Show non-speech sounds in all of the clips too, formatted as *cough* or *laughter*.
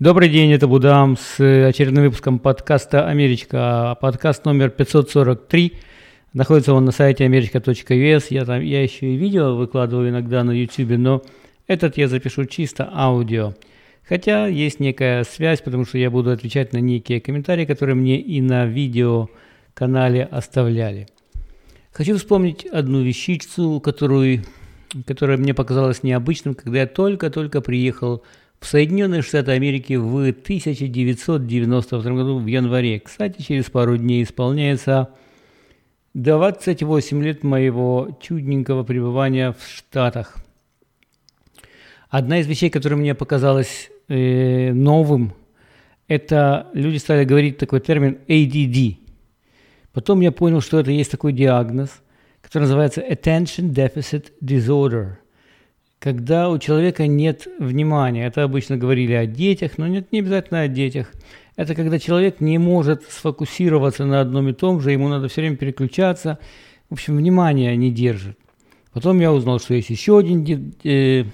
Добрый день, это Будам с очередным выпуском подкаста «Америчка». Подкаст номер 543. Находится он на сайте america.us. Я, там, я еще и видео выкладываю иногда на YouTube, но этот я запишу чисто аудио. Хотя есть некая связь, потому что я буду отвечать на некие комментарии, которые мне и на видеоканале оставляли. Хочу вспомнить одну вещицу, которую, которая мне показалась необычным, когда я только-только приехал в Соединенные Штаты Америки в 1992 году в январе. Кстати, через пару дней исполняется 28 лет моего чудненького пребывания в Штатах. Одна из вещей, которая мне показалась э, новым, это люди стали говорить такой термин ADD. Потом я понял, что это есть такой диагноз, который называется Attention Deficit Disorder – когда у человека нет внимания. Это обычно говорили о детях, но нет, не обязательно о детях. Это когда человек не может сфокусироваться на одном и том же, ему надо все время переключаться. В общем, внимание не держит. Потом я узнал, что есть еще один, э,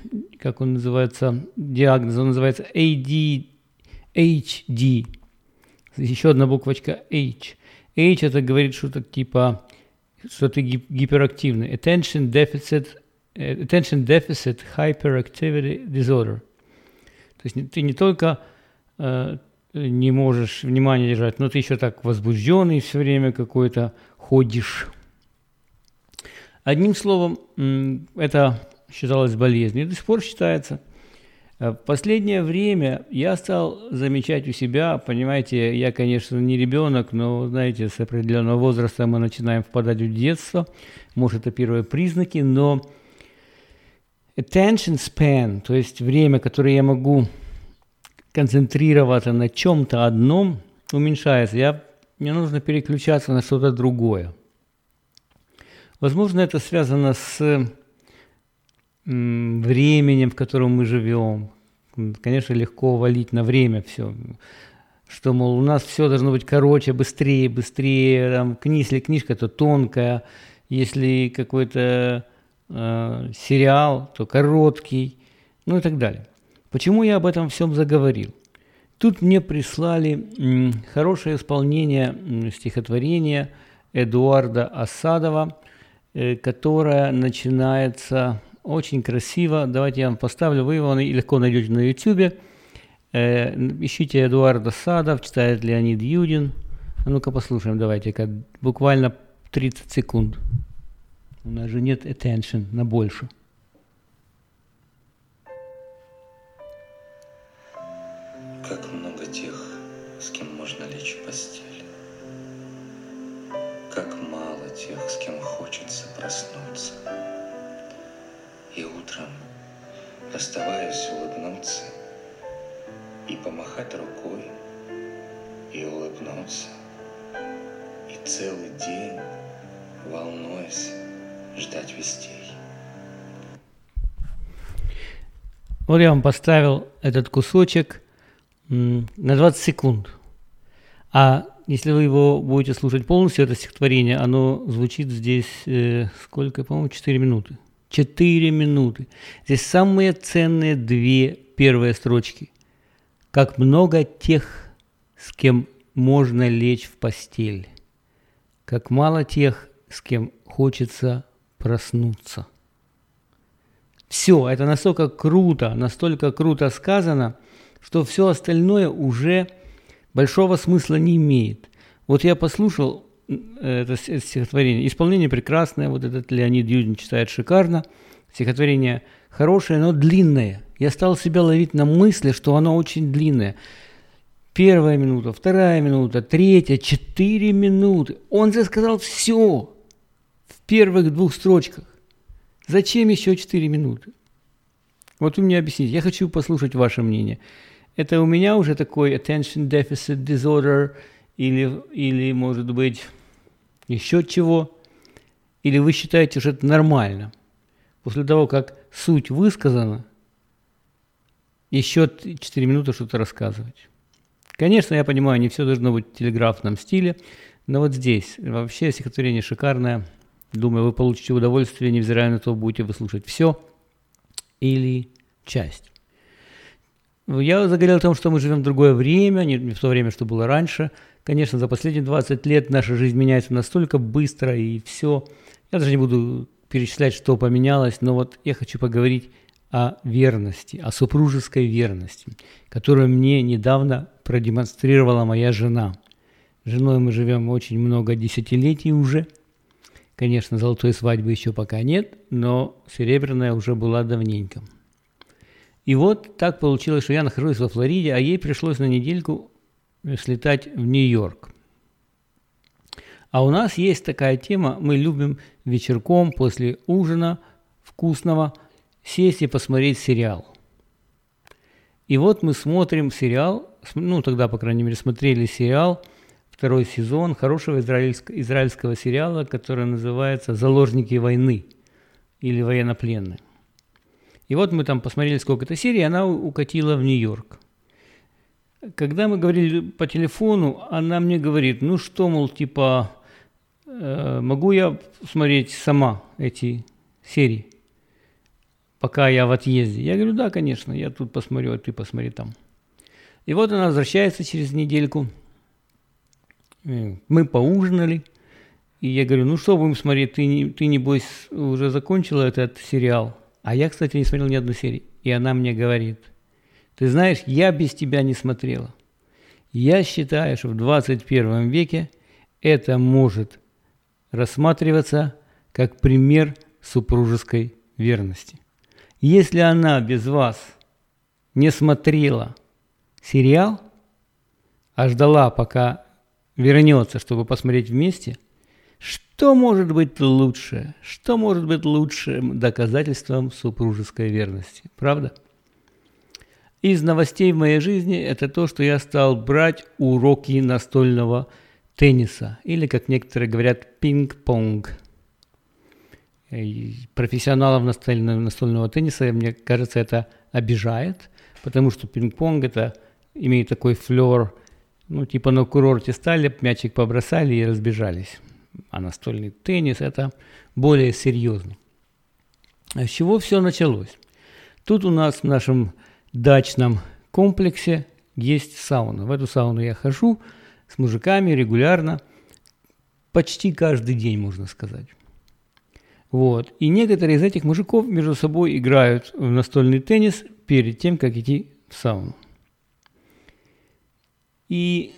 как он называется, диагноз, он называется ADHD. Еще одна буквочка H. H это говорит что-то типа, что ты гиперактивный. Attention Deficit Attention Deficit Hyperactivity Disorder. То есть ты не только э, не можешь внимание держать, но ты еще так возбужденный все время какой-то ходишь. Одним словом, это считалось болезнью до сих пор считается. Э, в последнее время я стал замечать у себя, понимаете, я, конечно, не ребенок, но, знаете, с определенного возраста мы начинаем впадать в детство. Может, это первые признаки, но attention span, то есть время, которое я могу концентрироваться на чем-то одном, уменьшается. Я, мне нужно переключаться на что-то другое. Возможно, это связано с временем, в котором мы живем. Конечно, легко валить на время все. Что, мол, у нас все должно быть короче, быстрее, быстрее. Там, если книжка, то тонкая. Если какой-то э, сериал, то короткий, ну и так далее. Почему я об этом всем заговорил? Тут мне прислали хорошее исполнение стихотворения Эдуарда Осадова, э, которое начинается очень красиво. Давайте я вам поставлю, вы его легко найдете на YouTube. Э, ищите Эдуарда Садов, читает Леонид Юдин. А ну-ка послушаем, давайте, буквально 30 секунд. У нас же нет attention на больше. Как много тех, с кем можно лечь в постель. Как мало тех, с кем хочется проснуться. И утром, расставаясь, улыбнуться и помахать рукой, и улыбнуться, и целый день, волнуясь, ждать вестей. Вот я вам поставил этот кусочек на 20 секунд. А если вы его будете слушать полностью, это стихотворение, оно звучит здесь э, сколько, по-моему, 4 минуты. 4 минуты. Здесь самые ценные две первые строчки. Как много тех, с кем можно лечь в постель. Как мало тех, с кем хочется проснуться. Все, это настолько круто, настолько круто сказано, что все остальное уже большого смысла не имеет. Вот я послушал это стихотворение. Исполнение прекрасное, вот этот Леонид Юдин читает шикарно. Стихотворение хорошее, но длинное. Я стал себя ловить на мысли, что оно очень длинное. Первая минута, вторая минута, третья, четыре минуты. Он же сказал все первых двух строчках. Зачем еще 4 минуты? Вот вы мне объясните. Я хочу послушать ваше мнение. Это у меня уже такой attention deficit disorder или, или может быть, еще чего? Или вы считаете, что это нормально? После того, как суть высказана, еще 4 минуты что-то рассказывать. Конечно, я понимаю, не все должно быть в телеграфном стиле, но вот здесь вообще стихотворение шикарное – Думаю, вы получите удовольствие, невзирая на то, будете вы слушать все или часть. Я заговорил о том, что мы живем в другое время, не в то время, что было раньше. Конечно, за последние 20 лет наша жизнь меняется настолько быстро, и все. Я даже не буду перечислять, что поменялось, но вот я хочу поговорить о верности, о супружеской верности, которую мне недавно продемонстрировала моя жена. С женой мы живем очень много десятилетий уже. Конечно, золотой свадьбы еще пока нет, но серебряная уже была давненько. И вот так получилось, что я нахожусь во Флориде, а ей пришлось на недельку слетать в Нью-Йорк. А у нас есть такая тема, мы любим вечерком после ужина вкусного сесть и посмотреть сериал. И вот мы смотрим сериал, ну тогда, по крайней мере, смотрели сериал, второй сезон хорошего израильского, израильского сериала, который называется «Заложники войны» или «Военнопленные». И вот мы там посмотрели сколько-то серий, и она укатила в Нью-Йорк. Когда мы говорили по телефону, она мне говорит, ну что, мол, типа, э, могу я смотреть сама эти серии, пока я в отъезде? Я говорю, да, конечно, я тут посмотрю, а ты посмотри там. И вот она возвращается через недельку. Мы поужинали. И я говорю, ну что будем смотреть, ты, не, ты небось уже закончила этот сериал? А я, кстати, не смотрел ни одной серии. И она мне говорит, ты знаешь, я без тебя не смотрела. Я считаю, что в 21 веке это может рассматриваться как пример супружеской верности. Если она без вас не смотрела сериал, а ждала, пока вернется, чтобы посмотреть вместе – что может быть лучше? Что может быть лучшим доказательством супружеской верности? Правда? Из новостей в моей жизни это то, что я стал брать уроки настольного тенниса, или, как некоторые говорят, пинг-понг. Профессионалов настольного, настольного тенниса, мне кажется, это обижает, потому что пинг-понг это имеет такой флер, ну, типа на курорте стали, мячик побросали и разбежались а настольный теннис – это более серьезно. А с чего все началось? Тут у нас в нашем дачном комплексе есть сауна. В эту сауну я хожу с мужиками регулярно, почти каждый день, можно сказать. Вот. И некоторые из этих мужиков между собой играют в настольный теннис перед тем, как идти в сауну. И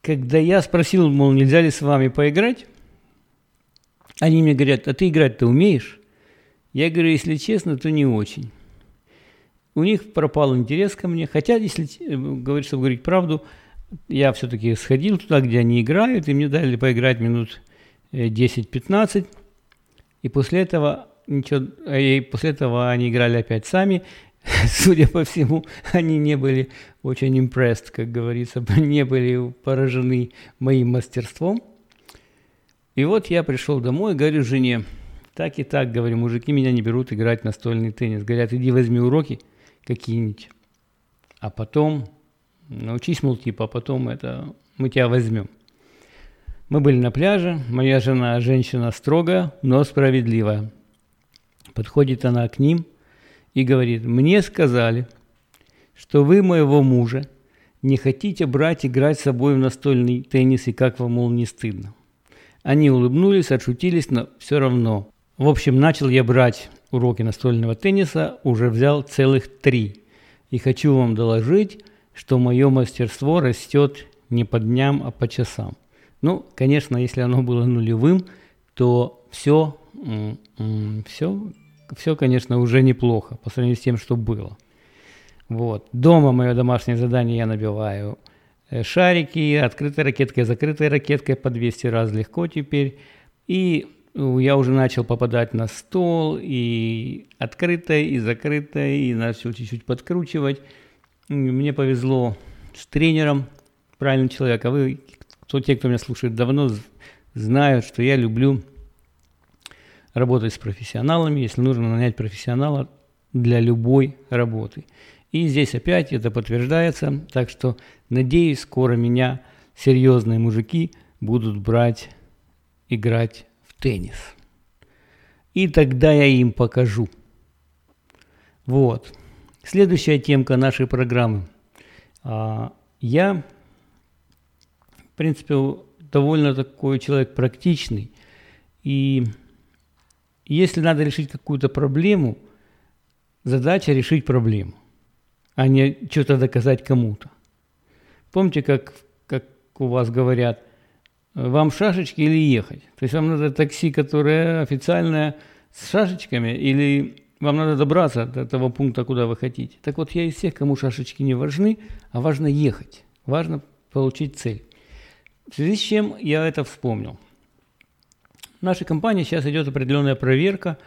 когда я спросил, мол, нельзя ли с вами поиграть, они мне говорят, а ты играть-то умеешь? Я говорю, если честно, то не очень. У них пропал интерес ко мне, хотя, если э, говорить, чтобы говорить правду, я все-таки сходил туда, где они играют, и мне дали поиграть минут 10-15, э, и после этого ничего, и после этого они играли опять сами, *laughs* судя по всему, они не были очень impressed, как говорится, *laughs* не были поражены моим мастерством. И вот я пришел домой, говорю жене, так и так, говорю, мужики меня не берут играть настольный теннис. Говорят, иди возьми уроки какие-нибудь, а потом научись, мол, типа, а потом это мы тебя возьмем. Мы были на пляже, моя жена женщина строгая, но справедливая. Подходит она к ним – и говорит, мне сказали, что вы моего мужа не хотите брать играть с собой в настольный теннис, и как вам, мол, не стыдно. Они улыбнулись, отшутились, но все равно. В общем, начал я брать уроки настольного тенниса, уже взял целых три. И хочу вам доложить, что мое мастерство растет не по дням, а по часам. Ну, конечно, если оно было нулевым, то все, все все, конечно, уже неплохо по сравнению с тем, что было. Вот. Дома мое домашнее задание я набиваю э, шарики, открытой ракеткой, закрытой ракеткой по 200 раз легко теперь. И э, я уже начал попадать на стол, и открытой, и закрытой, и начал чуть-чуть подкручивать. Мне повезло с тренером, правильным человеком. А вы, кто, те, кто меня слушает давно, знают, что я люблю работать с профессионалами, если нужно нанять профессионала для любой работы. И здесь опять это подтверждается, так что надеюсь, скоро меня серьезные мужики будут брать играть в теннис. И тогда я им покажу. Вот. Следующая темка нашей программы. А, я, в принципе, довольно такой человек практичный. И если надо решить какую-то проблему, задача решить проблему, а не что-то доказать кому-то. Помните, как, как у вас говорят, вам шашечки или ехать? То есть вам надо такси, которое официальное с шашечками, или вам надо добраться до того пункта, куда вы хотите. Так вот, я из всех, кому шашечки не важны, а важно ехать, важно получить цель. В связи с чем я это вспомнил. Нашей компании сейчас идет определенная проверка,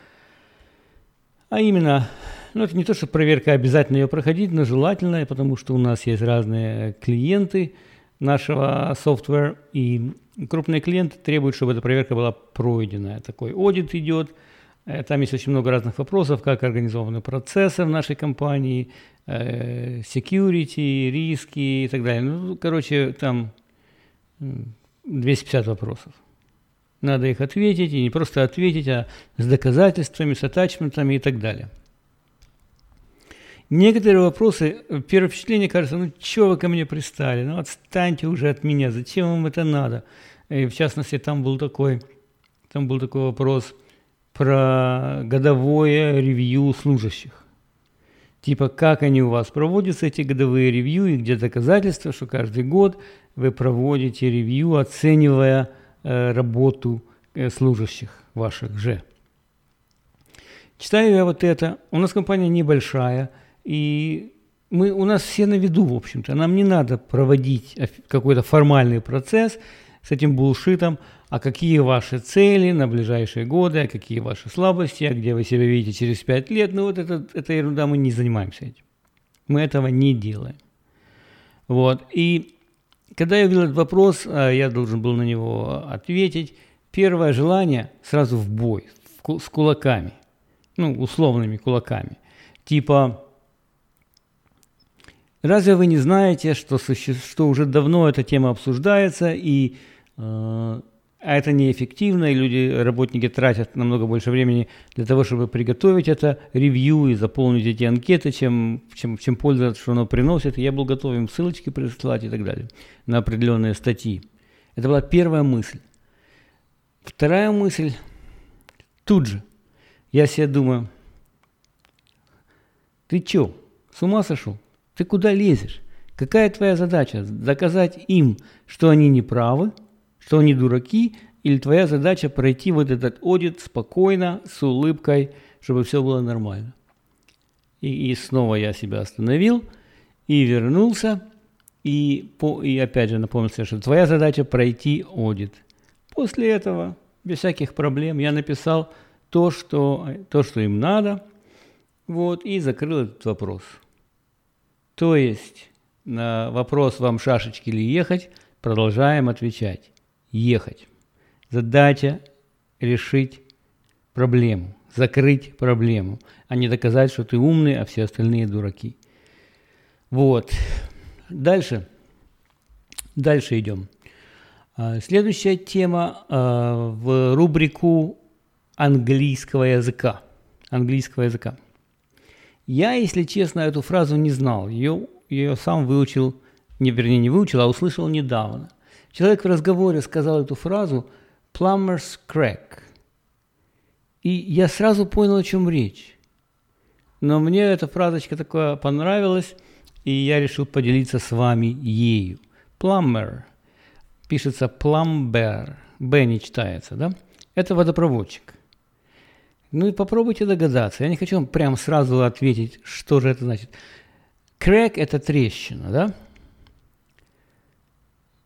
а именно, ну это не то, что проверка обязательно ее проходить, но желательно, потому что у нас есть разные клиенты нашего софтвера, и крупные клиенты требуют, чтобы эта проверка была пройдена. Такой аудит идет – Э, там есть очень много разных вопросов, как организованы процессы в нашей компании, э, security, риски и так далее. Ну, короче, там 250 вопросов. Надо их ответить, и не просто ответить, а с доказательствами, с атачментами и так далее. Некоторые вопросы, первое впечатление кажется, ну что вы ко мне пристали, ну отстаньте уже от меня, зачем вам это надо? И в частности, там был такой, там был такой вопрос – про годовое ревью служащих. Типа, как они у вас проводятся, эти годовые ревью, и где доказательства, что каждый год вы проводите ревью, оценивая э, работу э, служащих ваших же. Читаю я вот это. У нас компания небольшая, и мы, у нас все на виду, в общем-то. Нам не надо проводить какой-то формальный процесс с этим булшитом – а какие ваши цели на ближайшие годы, а какие ваши слабости, а где вы себя видите через пять лет. Ну вот это, это ерунда, мы не занимаемся этим. Мы этого не делаем. Вот. И когда я увидел этот вопрос, а я должен был на него ответить, первое желание сразу в бой, с кулаками, ну, условными кулаками. Типа, разве вы не знаете, что, что уже давно эта тема обсуждается, и э, а это неэффективно, и люди, работники тратят намного больше времени для того, чтобы приготовить это ревью и заполнить эти анкеты, чем, чем, чем пользоваться, что оно приносит. Я был готов им ссылочки присылать и так далее на определенные статьи. Это была первая мысль. Вторая мысль тут же. Я себе думаю, ты чё, с ума сошел? Ты куда лезешь? Какая твоя задача? Доказать им, что они не правы – что они дураки, или твоя задача пройти вот этот аудит спокойно, с улыбкой, чтобы все было нормально. И, и снова я себя остановил и вернулся, и, по, и опять же напомнил себе, что твоя задача пройти аудит. После этого, без всяких проблем, я написал то, что, то, что им надо, вот, и закрыл этот вопрос. То есть на вопрос вам шашечки или ехать, продолжаем отвечать ехать. Задача решить проблему, закрыть проблему, а не доказать, что ты умный, а все остальные дураки. Вот. Дальше. Дальше идем. А, следующая тема а, в рубрику английского языка. Английского языка. Я, если честно, эту фразу не знал. Ее, ее сам выучил, не, вернее, не выучил, а услышал недавно. Человек в разговоре сказал эту фразу «plumber's crack». И я сразу понял, о чем речь. Но мне эта фразочка такая понравилась, и я решил поделиться с вами ею. Plumber. Пишется plumber. Б не читается, да? Это водопроводчик. Ну и попробуйте догадаться. Я не хочу вам прям сразу ответить, что же это значит. Crack – это трещина, да?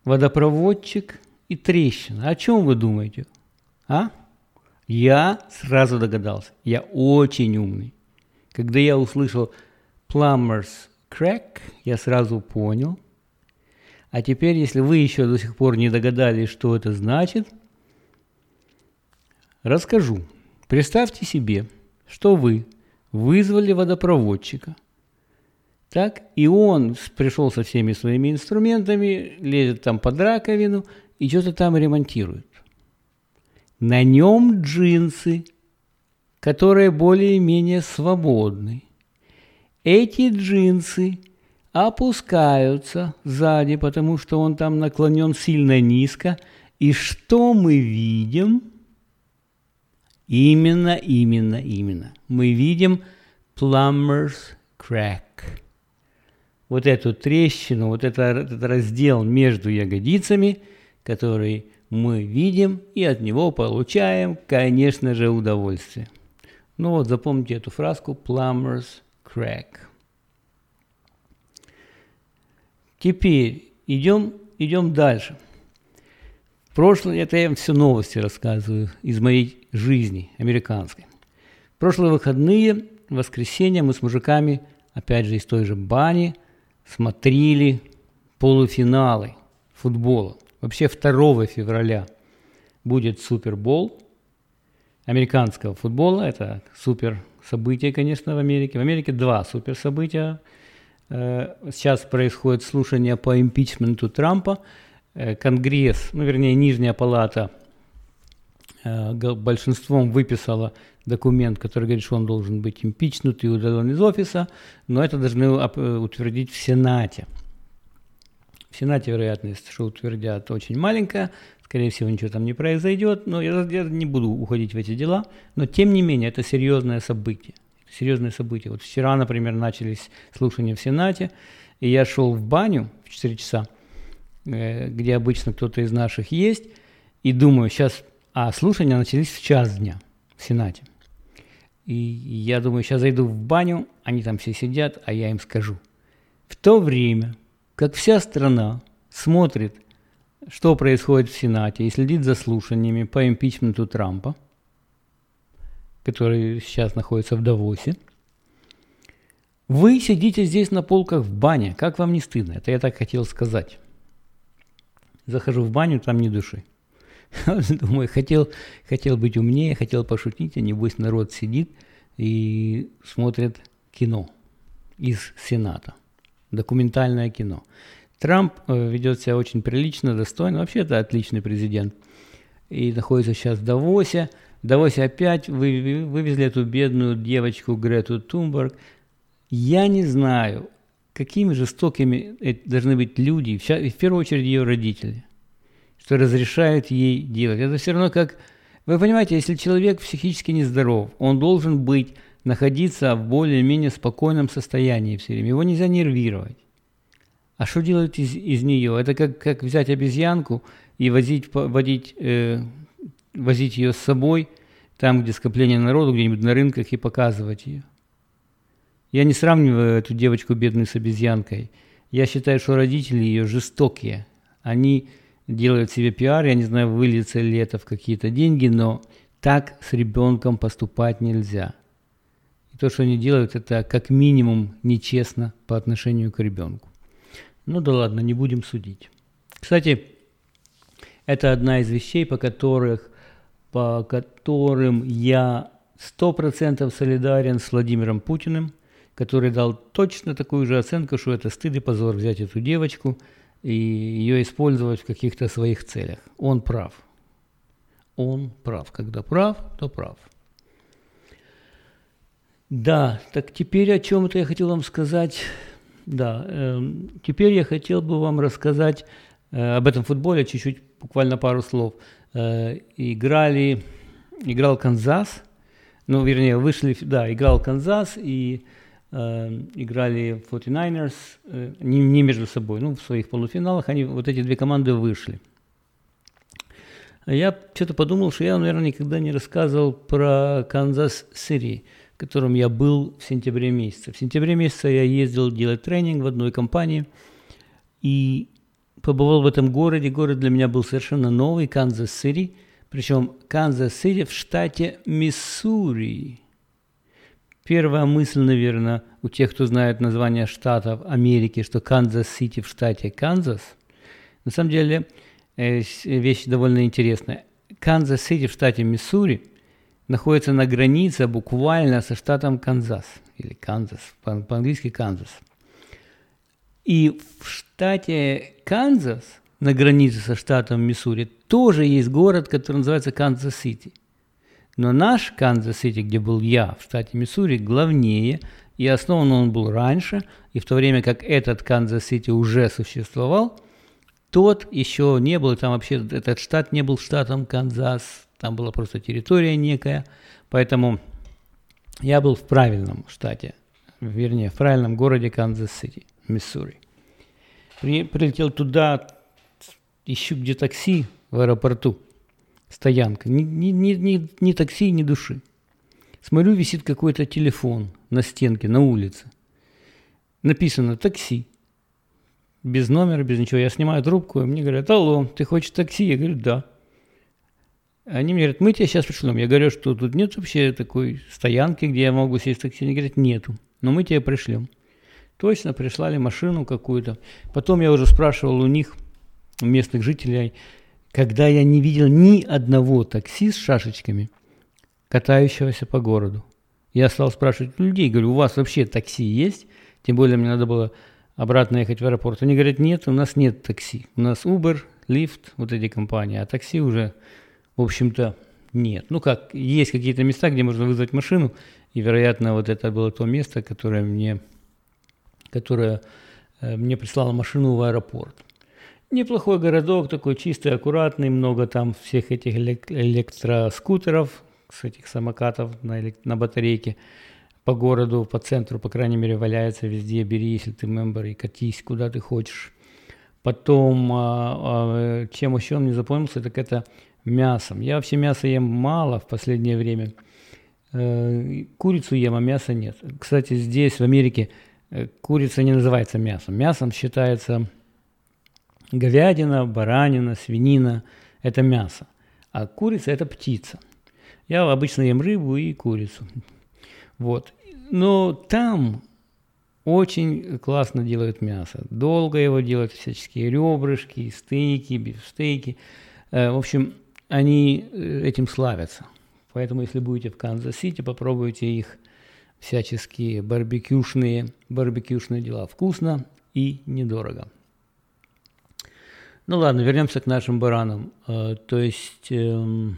Водопроводчик и трещина. О чем вы думаете? А? Я сразу догадался. Я очень умный. Когда я услышал plumber's crack, я сразу понял. А теперь, если вы еще до сих пор не догадались, что это значит, расскажу. Представьте себе, что вы вызвали водопроводчика – так? И он пришел со всеми своими инструментами, лезет там под раковину и что-то там ремонтирует. На нем джинсы, которые более-менее свободны. эти джинсы опускаются сзади, потому что он там наклонен сильно низко. И что мы видим? Именно, именно, именно. Мы видим plumber's crack. Вот эту трещину, вот это, этот раздел между ягодицами, который мы видим и от него получаем, конечно же, удовольствие. Ну вот, запомните эту фразку plumber's crack. Теперь идем, идем дальше. Прошлое, это я вам все новости рассказываю из моей жизни американской. В прошлые выходные, воскресенье мы с мужиками, опять же из той же бани, смотрели полуфиналы футбола. Вообще 2 февраля будет Супербол американского футбола. Это супер событие, конечно, в Америке. В Америке два супер события. Э, сейчас происходит слушание по импичменту Трампа. Э, Конгресс, ну, вернее, Нижняя палата большинством выписала документ, который говорит, что он должен быть импичнут и удален из офиса, но это должны утвердить в Сенате. В Сенате вероятность, что утвердят, очень маленькая. Скорее всего, ничего там не произойдет. Но я, я не буду уходить в эти дела. Но, тем не менее, это серьезное событие. Серьезное событие. Вот вчера, например, начались слушания в Сенате, и я шел в баню в 4 часа, э, где обычно кто-то из наших есть, и думаю, сейчас... А слушания начались в час дня в Сенате. И я думаю, сейчас зайду в баню, они там все сидят, а я им скажу. В то время как вся страна смотрит, что происходит в Сенате и следит за слушаниями по импичменту Трампа, который сейчас находится в Давосе, вы сидите здесь на полках в бане. Как вам не стыдно? Это я так хотел сказать. Захожу в баню, там ни души. *laughs* Думаю, хотел, хотел быть умнее, хотел пошутить, а небось народ сидит и смотрит кино из Сената документальное кино. Трамп э, ведет себя очень прилично, достойно. Вообще это отличный президент. И находится сейчас в Давосе. В Давосе опять вы, вывезли эту бедную девочку Грету Тумберг. Я не знаю, какими жестокими должны быть люди, в первую очередь ее родители, что разрешают ей делать. Это все равно как... Вы понимаете, если человек психически нездоров, он должен быть находиться в более-менее спокойном состоянии все время. Его нельзя нервировать. А что делать из, из нее? Это как, как взять обезьянку и возить, водить, э, возить ее с собой там, где скопление народу, где-нибудь на рынках и показывать ее. Я не сравниваю эту девочку бедную с обезьянкой. Я считаю, что родители ее жестокие. Они делают себе пиар, я не знаю, выльется ли это в какие-то деньги, но так с ребенком поступать нельзя то, что они делают, это как минимум нечестно по отношению к ребенку. Ну да ладно, не будем судить. Кстати, это одна из вещей, по, которых, по которым я сто процентов солидарен с Владимиром Путиным, который дал точно такую же оценку, что это стыд и позор взять эту девочку и ее использовать в каких-то своих целях. Он прав. Он прав. Когда прав, то прав. Да, так теперь о чем-то я хотел вам сказать. Да, э, теперь я хотел бы вам рассказать э, об этом футболе чуть-чуть, буквально пару слов. Э, играли, играл Канзас, ну, вернее, вышли, да, играл Канзас и играли 49ers, э, не, не между собой, ну, в своих полуфиналах они, вот эти две команды вышли. Я что-то подумал, что я, наверное, никогда не рассказывал про Канзас-Сити котором я был в сентябре месяце. В сентябре месяце я ездил делать тренинг в одной компании и побывал в этом городе. Город для меня был совершенно новый, Канзас-Сити. Причем Канзас-Сити в штате Миссури. Первая мысль, наверное, у тех, кто знает название штатов Америки, что Канзас-Сити в штате Канзас. На самом деле, э, вещь довольно интересная. Канзас-Сити в штате Миссури – находится на границе буквально со штатом Канзас, или Канзас, по-английски Канзас. И в штате Канзас, на границе со штатом Миссури, тоже есть город, который называется Канзас-Сити. Но наш Канзас-Сити, где был я, в штате Миссури, главнее, и основан он был раньше, и в то время как этот Канзас-Сити уже существовал, тот еще не был, там вообще этот штат не был штатом Канзас, там была просто территория некая, поэтому я был в правильном штате, вернее, в правильном городе Канзас-Сити, Миссури. При, прилетел туда, ищу где такси в аэропорту, стоянка, ни, ни, ни, ни, такси, ни души. Смотрю, висит какой-то телефон на стенке, на улице. Написано «такси». Без номера, без ничего. Я снимаю трубку, и мне говорят, алло, ты хочешь такси? Я говорю, да. Они мне говорят, мы тебя сейчас пришлем. Я говорю, что тут нет вообще такой стоянки, где я могу сесть в такси. Они говорят, нету, но мы тебя пришлем. Точно прислали машину какую-то. Потом я уже спрашивал у них, у местных жителей, когда я не видел ни одного такси с шашечками – катающегося по городу. Я стал спрашивать людей, говорю, у вас вообще такси есть? Тем более мне надо было обратно ехать в аэропорт. Они говорят, нет, у нас нет такси. У нас Uber, Lyft, вот эти компании, а такси уже, в общем-то, нет. Ну как, есть какие-то места, где можно вызвать машину, и, вероятно, вот это было то место, которое мне, которое э, мне прислало машину в аэропорт. Неплохой городок, такой чистый, аккуратный, много там всех этих электроскутеров, с этих самокатов на, на батарейке по городу, по центру, по крайней мере, валяется везде. Бери, если ты мембер, и катись куда ты хочешь. Потом, а, а, чем еще он мне запомнился, так это мясом. Я вообще мясо ем мало в последнее время. Э, курицу ем, а мяса нет. Кстати, здесь, в Америке, э, курица не называется мясом. Мясом считается говядина, баранина, свинина. Это мясо. А курица – это птица – я обычно ем рыбу и курицу. Вот. Но там очень классно делают мясо. Долго его делают, всяческие ребрышки, стейки, бифстейки. Э, в общем, они э, этим славятся. Поэтому, если будете в Канзас-Сити, попробуйте их всяческие барбекюшные, барбекюшные дела. Вкусно и недорого. Ну ладно, вернемся к нашим баранам. Э, то есть... Эм,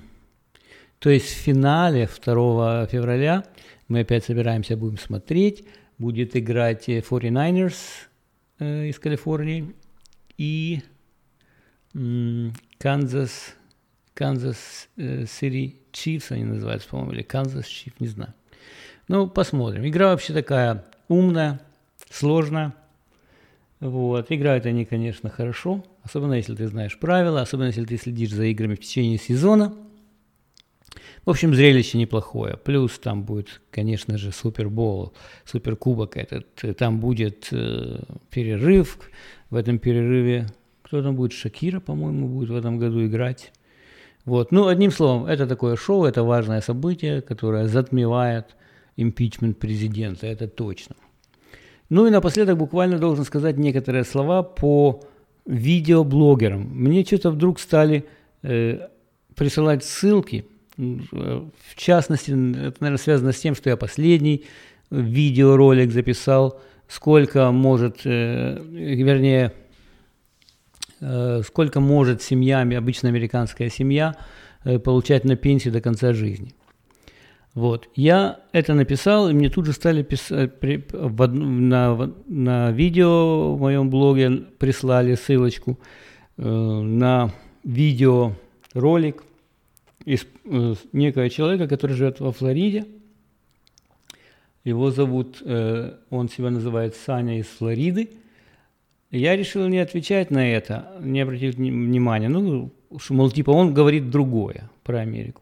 то есть в финале 2 февраля мы опять собираемся, будем смотреть. Будет играть 49ers э, из Калифорнии и Канзас, Kansas City Chiefs они называются, по-моему, или Kansas Chief, не знаю. Ну, посмотрим. Игра вообще такая умная, сложная. Вот. Играют они, конечно, хорошо, особенно если ты знаешь правила, особенно если ты следишь за играми в течение сезона – в общем, зрелище неплохое. Плюс там будет, конечно же, Супербол, Суперкубок этот. Там будет э, перерыв. В этом перерыве кто там будет? Шакира, по-моему, будет в этом году играть. Вот. Ну, одним словом, это такое шоу, это важное событие, которое затмевает импичмент президента, это точно. Ну и напоследок буквально должен сказать некоторые слова по видеоблогерам. Мне что-то вдруг стали э, присылать ссылки – в частности, это, наверное, связано с тем, что я последний видеоролик записал, сколько может, э, вернее, э, сколько может семья, обычно американская семья, э, получать на пенсии до конца жизни. Вот. Я это написал, и мне тут же стали писать, при, в, на, на видео в моем блоге прислали ссылочку э, на видеоролик – из э, некого человека, который живет во Флориде. Его зовут, э, он себя называет Саня из Флориды. Я решил не отвечать на это, не обратить внимания. Ну, что, мол, типа он говорит другое про Америку.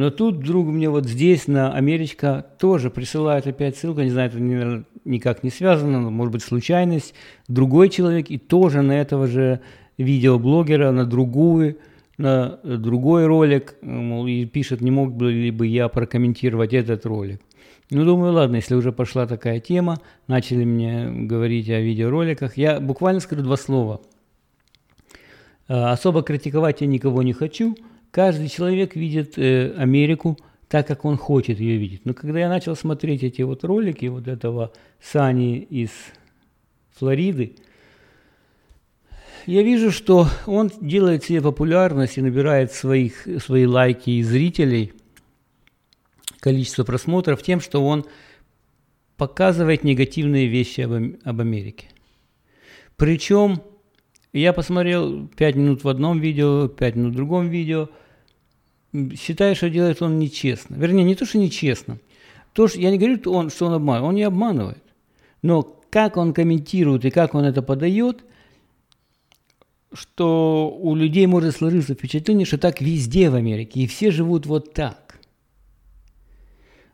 Но тут вдруг мне вот здесь, на Америка, тоже присылают опять ссылку, не знаю, это наверное, никак не связано, может быть, случайность. Другой человек и тоже на этого же видеоблогера, на другую на другой ролик, мол, и пишет, не мог бы ли бы я прокомментировать этот ролик. Ну, думаю, ладно, если уже пошла такая тема, начали мне говорить о видеороликах, я буквально скажу два слова. А, особо критиковать я никого не хочу. Каждый человек видит э, Америку так, как он хочет ее видеть. Но когда я начал смотреть эти вот ролики вот этого Сани из Флориды, я вижу, что он делает себе популярность и набирает своих, свои лайки и зрителей, количество просмотров тем, что он показывает негативные вещи об, об Америке. Причем я посмотрел 5 минут в одном видео, 5 минут в другом видео. Считаю, что делает он нечестно. Вернее, не то, что нечестно. То, что, я не говорю, что он, что он обманывает. Он не обманывает. Но как он комментирует и как он это подает, что у людей может сложиться впечатление, что так везде в Америке, и все живут вот так.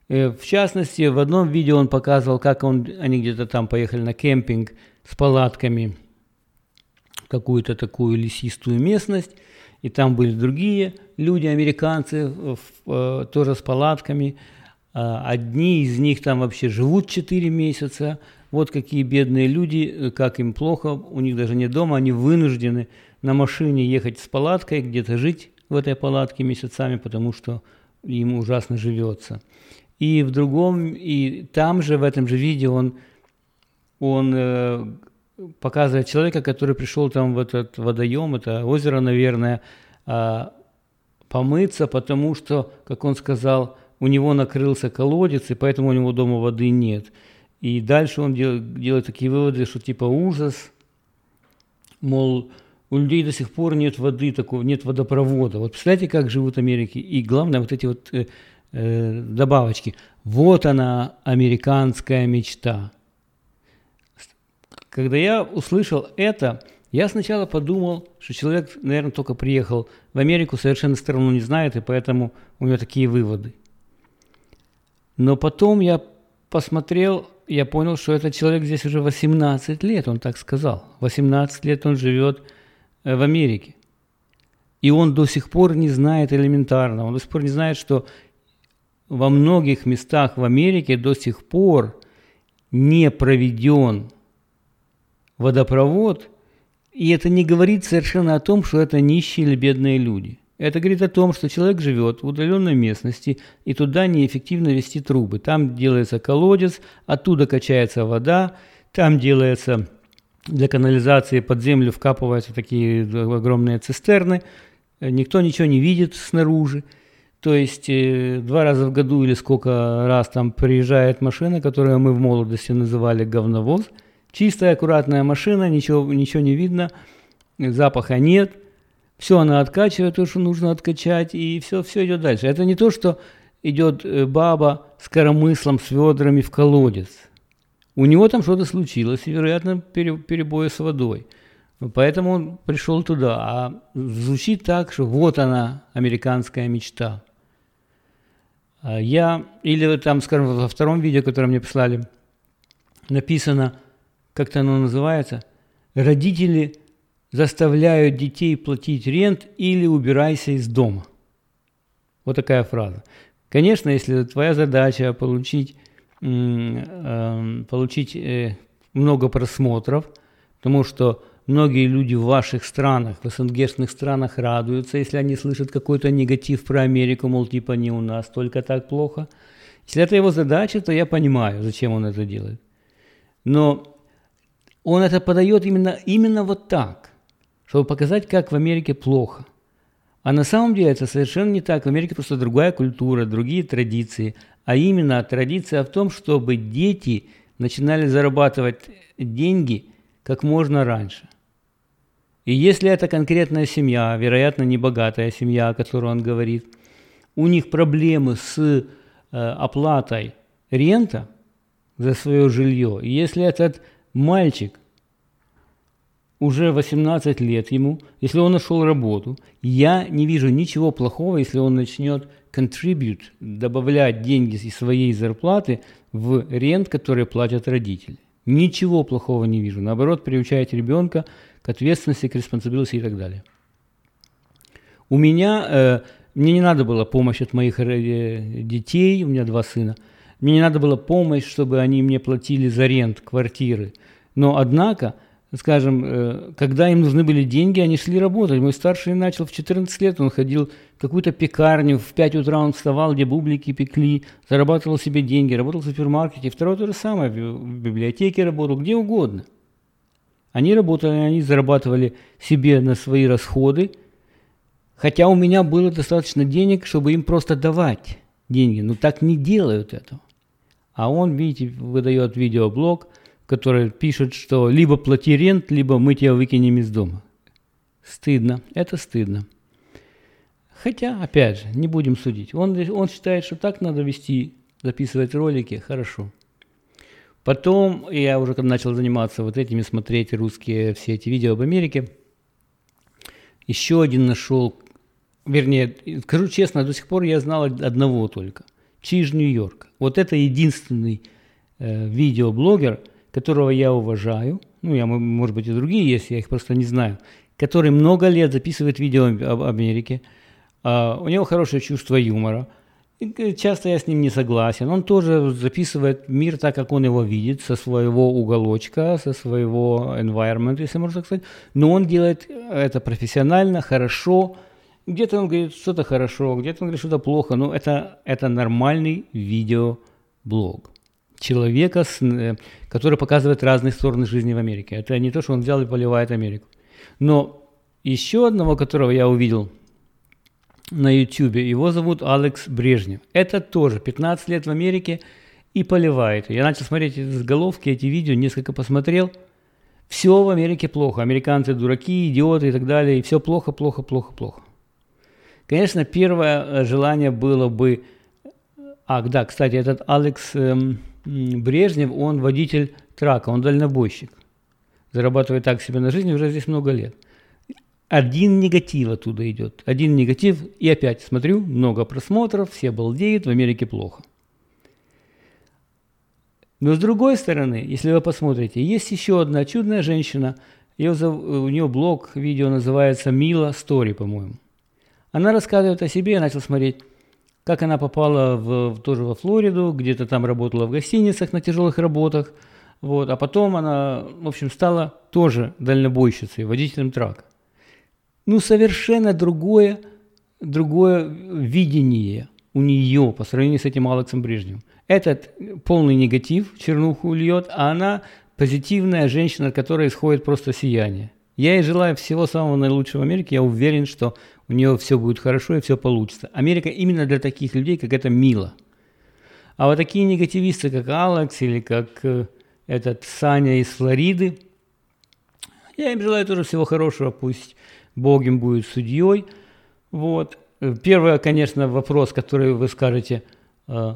Э, в частности, в одном видео он показывал, как он, они где-то там поехали на кемпинг с палатками какую-то такую лесистую местность, и там были другие люди, американцы, э, тоже с палатками. А одни из них там вообще живут 4 месяца. Вот какие бедные люди, э, как им плохо, у них даже нет дома, они вынуждены на машине ехать с палаткой, где-то жить в этой палатке месяцами, потому что им ужасно живется. И в другом, и там же, в этом же видео он, он э, показывает человека, который пришел там в этот водоем, это озеро, наверное, э, помыться, потому что, как он сказал, у него накрылся колодец, и поэтому у него дома воды нет. И дальше он дел, делает такие выводы, что типа ужас, мол, у людей до сих пор нет воды такого, нет водопровода. Вот представляете, как живут в Америке. И главное, вот эти вот э, э, добавочки. Вот она, американская мечта. Когда я услышал это, я сначала подумал, что человек, наверное, только приехал в Америку, совершенно страну не знает, и поэтому у него такие выводы. Но потом я посмотрел, я понял, что этот человек здесь уже 18 лет, он так сказал. 18 лет он живет э, в Америке. И он до сих пор не знает элементарно, он до сих пор не знает, что во многих местах в Америке до сих пор не проведен водопровод, и это не говорит совершенно о том, что это нищие или бедные люди. Это говорит о том, что человек живет в удаленной местности, и туда неэффективно вести трубы. Там делается колодец, оттуда качается вода, там делается для канализации под землю вкапываются такие огромные цистерны, никто ничего не видит снаружи. То есть э, два раза в году или сколько раз там приезжает машина, которую мы в молодости называли говновоз. Чистая, аккуратная машина, ничего, ничего не видно, запаха нет. Все она откачивает, то, что нужно откачать, и все, все идет дальше. Это не то, что идет э, баба с коромыслом, с ведрами в колодец. У него там что-то случилось, и, вероятно, перебои с водой. Поэтому он пришел туда. А звучит так, что вот она, американская мечта. А я, или там, скажем, во втором видео, которое мне прислали, написано, как-то оно называется, родители заставляют детей платить рент или убирайся из дома. Вот такая фраза. Конечно, если твоя задача получить, э, получить э, много просмотров, потому что Многие люди в ваших странах, в СНГшных странах радуются, если они слышат какой-то негатив про Америку, мол, типа не у нас только так плохо. Если это его задача, то я понимаю, зачем он это делает. Но он это подает именно, именно вот так, чтобы показать, как в Америке плохо. А на самом деле это совершенно не так. В Америке просто другая культура, другие традиции. А именно традиция в том, чтобы дети начинали зарабатывать деньги как можно раньше. И если это конкретная семья, вероятно, не богатая семья, о которой он говорит, у них проблемы с э, оплатой рента за свое жилье, и если этот мальчик уже 18 лет ему, если он нашел работу, я не вижу ничего плохого, если он начнет contribute, добавлять деньги из своей зарплаты в рент, который платят родители. Ничего плохого не вижу. Наоборот, приучать ребенка к ответственности, к responsibility и так далее. У меня, э, мне не надо было помощь от моих э, детей, у меня два сына, мне не надо было помощь, чтобы они мне платили за рент квартиры. Но однако, скажем, э, когда им нужны были деньги, они шли работать. Мой старший начал в 14 лет, он ходил в какую-то пекарню, в 5 утра он вставал, где бублики пекли, зарабатывал себе деньги, работал в супермаркете. Второй то же самое, в библиотеке работал, где угодно – они работали, они зарабатывали себе на свои расходы, хотя у меня было достаточно денег, чтобы им просто давать деньги, но так не делают этого. А он, видите, выдает видеоблог, который пишет, что либо плати рент, либо мы тебя выкинем из дома. Стыдно, это стыдно. Хотя, опять же, не будем судить. Он, он считает, что так надо вести, записывать ролики, хорошо. Потом я уже когда начал заниматься вот этими, смотреть русские все эти видео об Америке, еще один нашел, вернее, скажу честно, до сих пор я знал одного только, Чиж Нью-Йорк. Вот это единственный э, видеоблогер, которого я уважаю, ну, я, может быть, и другие есть, я их просто не знаю, который много лет записывает видео об Америке, Uh, у него хорошее чувство юмора. И часто я с ним не согласен. Он тоже записывает мир так, как он его видит, со своего уголочка, со своего environment, если можно так сказать. Но он делает это профессионально, хорошо. Где-то он говорит что-то хорошо, где-то он говорит что-то плохо. Но это, это нормальный видеоблог человека, э, который показывает разные стороны жизни в Америке. Это не то, что он взял и поливает Америку. Но еще одного, которого я увидел – на YouTube. Его зовут Алекс Брежнев. Это тоже 15 лет в Америке и поливает. Я начал смотреть с головки эти видео, несколько посмотрел. Все в Америке плохо. Американцы дураки, идиоты и так далее. И все плохо, плохо, плохо, плохо. Конечно, первое э, желание было бы... А, да, кстати, этот Алекс эм, Брежнев, он водитель трака, он дальнобойщик. Зарабатывает так себе на жизнь уже здесь много лет один негатив оттуда идет. Один негатив, и опять смотрю, много просмотров, все балдеют, в Америке плохо. Но с другой стороны, если вы посмотрите, есть еще одна чудная женщина, ее, у нее блог, видео называется «Мила Стори», по-моему. Она рассказывает о себе, я начал смотреть, как она попала в, тоже во Флориду, где-то там работала в гостиницах на тяжелых работах, вот, а потом она, в общем, стала тоже дальнобойщицей, водителем трака ну, совершенно другое, другое видение у нее по сравнению с этим Алексом Брежневым. Этот полный негатив, чернуху льет, а она позитивная женщина, от которой исходит просто сияние. Я ей желаю всего самого наилучшего Америке. Я уверен, что у нее все будет хорошо и все получится. Америка именно для таких людей, как это Мила. А вот такие негативисты, как Алекс или как э, этот Саня из Флориды, я им желаю тоже всего хорошего. Пусть Бог им будет судьей. Вот. Первый, конечно, вопрос, который вы скажете, э,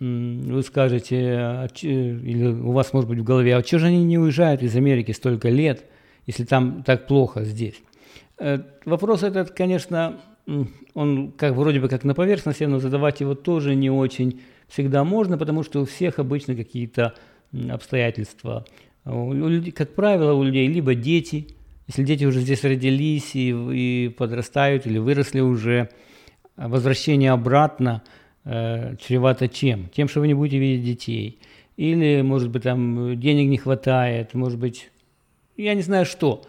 вы скажете, а или у вас может быть в голове, а что же они не уезжают из Америки столько лет, если там так плохо здесь? Э, вопрос этот, конечно, он как вроде бы как на поверхности, но задавать его тоже не очень всегда можно, потому что у всех обычно какие-то обстоятельства. Как правило, у людей либо дети, если дети уже здесь родились и, и подрастают или выросли уже, возвращение обратно э, чревато чем? Тем, что вы не будете видеть детей. Или, может быть, там денег не хватает, может быть, я не знаю что.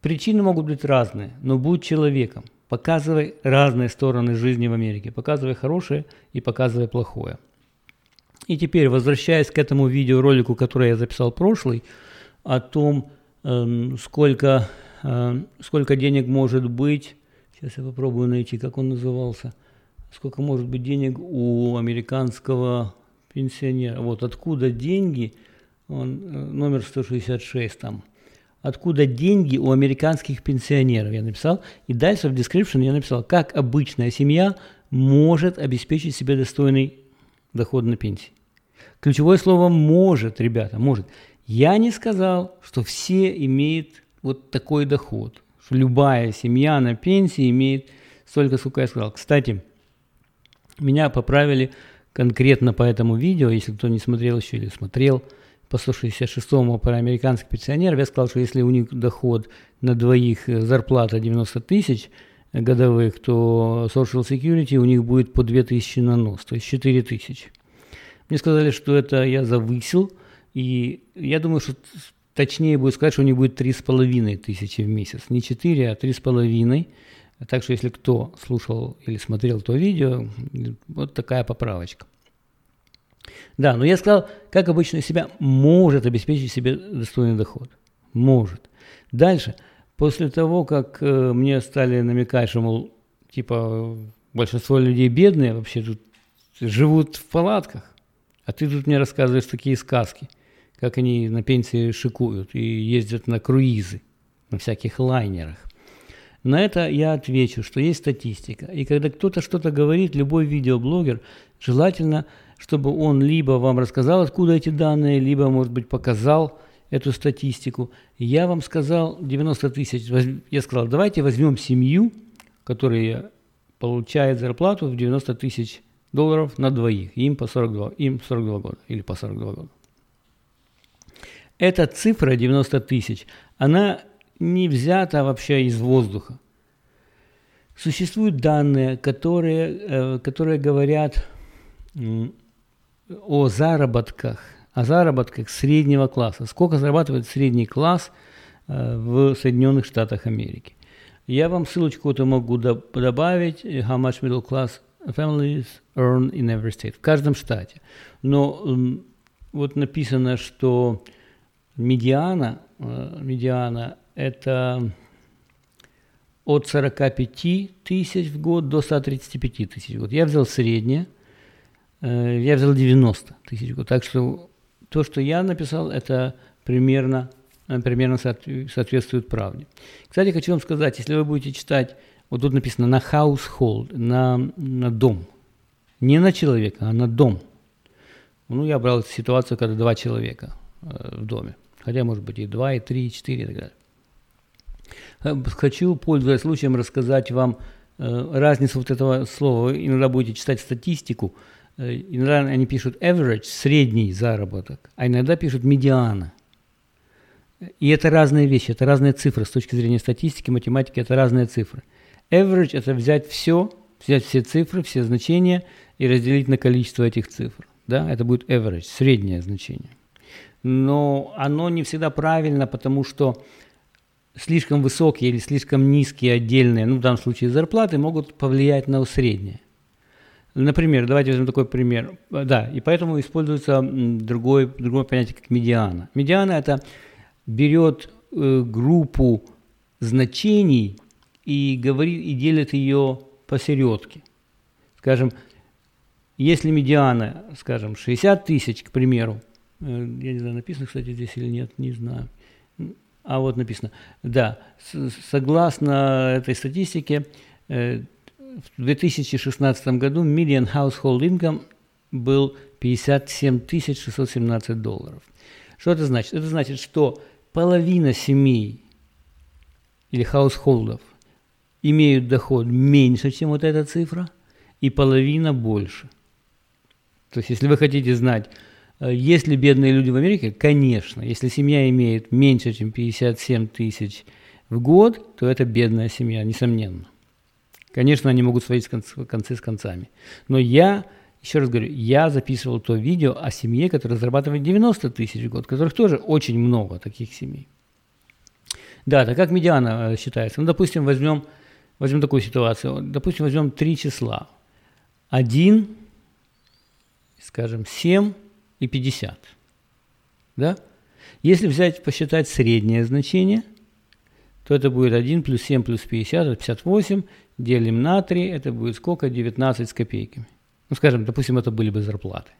Причины могут быть разные, но будь человеком. Показывай разные стороны жизни в Америке. Показывай хорошее и показывай плохое. И теперь, возвращаясь к этому видеоролику, который я записал прошлый, о том, Эм, сколько, эм, сколько денег может быть, сейчас я попробую найти, как он назывался, сколько может быть денег у американского пенсионера. Вот откуда деньги, он, э, номер 166 там, откуда деньги у американских пенсионеров, я написал. И дальше в description я написал, как обычная семья может обеспечить себе достойный доход на пенсии. Ключевое слово «может», ребята, «может». Я не сказал, что все имеют вот такой доход, что любая семья на пенсии имеет столько, сколько я сказал. Кстати, меня поправили конкретно по этому видео, если кто не смотрел еще или смотрел, по 166-му про американских пенсионеров, я сказал, что если у них доход на двоих э, зарплата 90 тысяч годовых, то Social Security у них будет по 2000 на нос, то есть 4 тысячи. Мне сказали, что это я завысил – и я думаю, что точнее будет сказать, что у них будет 3,5 тысячи в месяц. Не 4, а 3,5. Так что если кто слушал или смотрел то видео, вот такая поправочка. Да, но я сказал, как обычно себя может обеспечить себе достойный доход. Может. Дальше, после того, как э, мне стали намекать, что, мол, типа, большинство людей бедные, вообще тут живут в палатках, А ты тут мне рассказываешь такие сказки, как они на пенсии шикуют и ездят на круизы, на всяких лайнерах. На это я отвечу, что есть статистика. И когда кто-то что-то говорит, любой видеоблогер, желательно, чтобы он либо вам рассказал, откуда эти данные, либо, может быть, показал эту статистику. Я вам сказал 90 тысяч. Я сказал, давайте возьмем семью, которая получает зарплату в 90 тысяч долларов на двоих. Им по 42, им 42 года или по 42 года. Эта цифра 90 тысяч, она не взята вообще из воздуха. Существуют данные, которые, э, которые говорят о заработках, о заработках среднего класса. Сколько зарабатывает средний класс э, в Соединенных Штатах Америки. Я вам ссылочку эту могу добавить, how much middle class families earn in every state, в каждом штате. Но вот написано, что медиана, э, медиана это от 45 тысяч в год до 135 тысяч в год. Я взял среднее, э, я взял 90 тысяч год. Так что то, что я написал, это примерно, э, примерно соответствует правде. Кстати, хочу вам сказать, если вы будете читать, вот тут написано на household, на, на дом. Не на человека, а на дом. Ну, я брал ситуацию, когда два человека э, в доме. Хотя, может быть, и два, и три, и четыре, и так далее. Э, хочу, пользуясь случаем, рассказать вам э, разницу вот этого слова. Вы иногда будете читать статистику, э, иногда они пишут average, средний заработок, а иногда пишут медиана. И это разные вещи, это разные цифры с точки зрения статистики, математики, это разные цифры. Average – это взять все, взять все цифры, все значения и разделить на количество этих цифр. Да? Это будет average, среднее значение. Но оно не всегда правильно, потому что слишком высокие или слишком низкие отдельные, ну в данном случае зарплаты, могут повлиять на среднее. Например, давайте возьмем такой пример. Да, и поэтому используется другое, другое понятие, как медиана. Медиана – это берет э, группу значений и, говорит, и делит ее посередке. Скажем, если медиана, скажем, 60 тысяч, к примеру, э, я не знаю, написано, кстати, здесь или нет, не знаю, а вот написано, да, согласно этой статистике, э, в 2016 году median household income был 57 617 долларов. Что это значит? Это значит, что половина семей или хаусхолдов имеют доход меньше, чем вот эта цифра, и половина больше. То есть, если вы хотите знать, Э, есть ли бедные люди в Америке? Конечно. Если семья имеет меньше, чем 57 тысяч в год, то это бедная семья, несомненно. Конечно, они могут сводить концы с концами. Но я, еще раз говорю, я записывал то видео о семье, которая зарабатывает 90 тысяч в год, которых тоже очень много таких семей. Да, так как медиана э, считается? Ну, допустим, возьмем, возьмем такую ситуацию. Допустим, возьмем три числа. Один, скажем, семь и 50. Да? Если взять, посчитать среднее значение, то это будет 1 плюс 7 плюс 50, это 58, делим на 3, это будет сколько? 19 с копейками. Ну, скажем, допустим, это были бы зарплаты.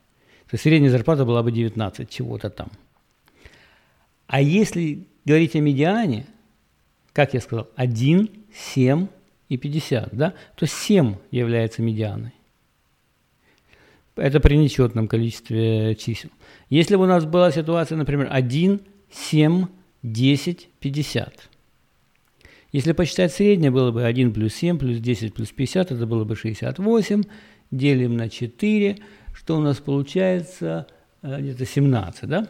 То есть средняя зарплата была бы 19 чего-то там. А если говорить о медиане, как я сказал, 1, 7 и 50, да, то 7 является медианой. Это при нечетном количестве чисел. Если бы у нас была ситуация, например, 1, 7, 10, 50. Если посчитать среднее, было бы 1 плюс 7 плюс 10 плюс 50, это было бы 68. Делим на 4, что у нас получается э, где-то 17, да?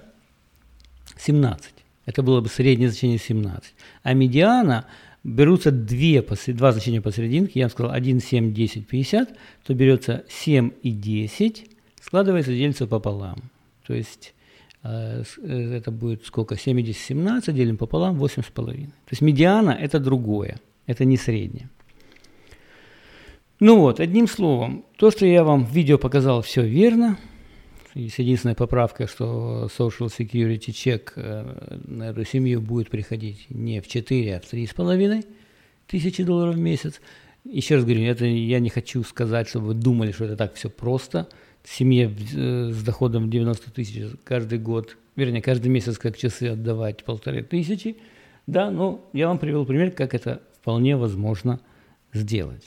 17. Это было бы среднее значение 17. А медиана берутся две, два значения посерединке, я сказал 1, 7, 10, 50, то берется 7 и 10, складывается, делится пополам. То есть это будет сколько? 7 и 10, 17, делим пополам, 8,5. То есть медиана – это другое, это не среднее. Ну вот, одним словом, то, что я вам в видео показал, все верно – и с единственной поправкой, что Social Security Check э, на эту семью будет приходить не в 4, а в 3,5 тысячи долларов в месяц. Еще раз говорю, это я не хочу сказать, чтобы вы думали, что это так все просто. Семье э, с доходом 90 тысяч каждый год, вернее, каждый месяц как часы отдавать полторы тысячи, да, но я вам привел пример, как это вполне возможно сделать.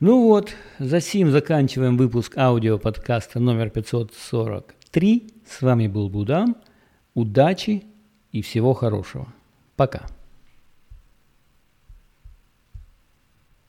Ну вот, за сим заканчиваем выпуск аудиоподкаста номер 543. С вами был Будам. Удачи и всего хорошего. Пока.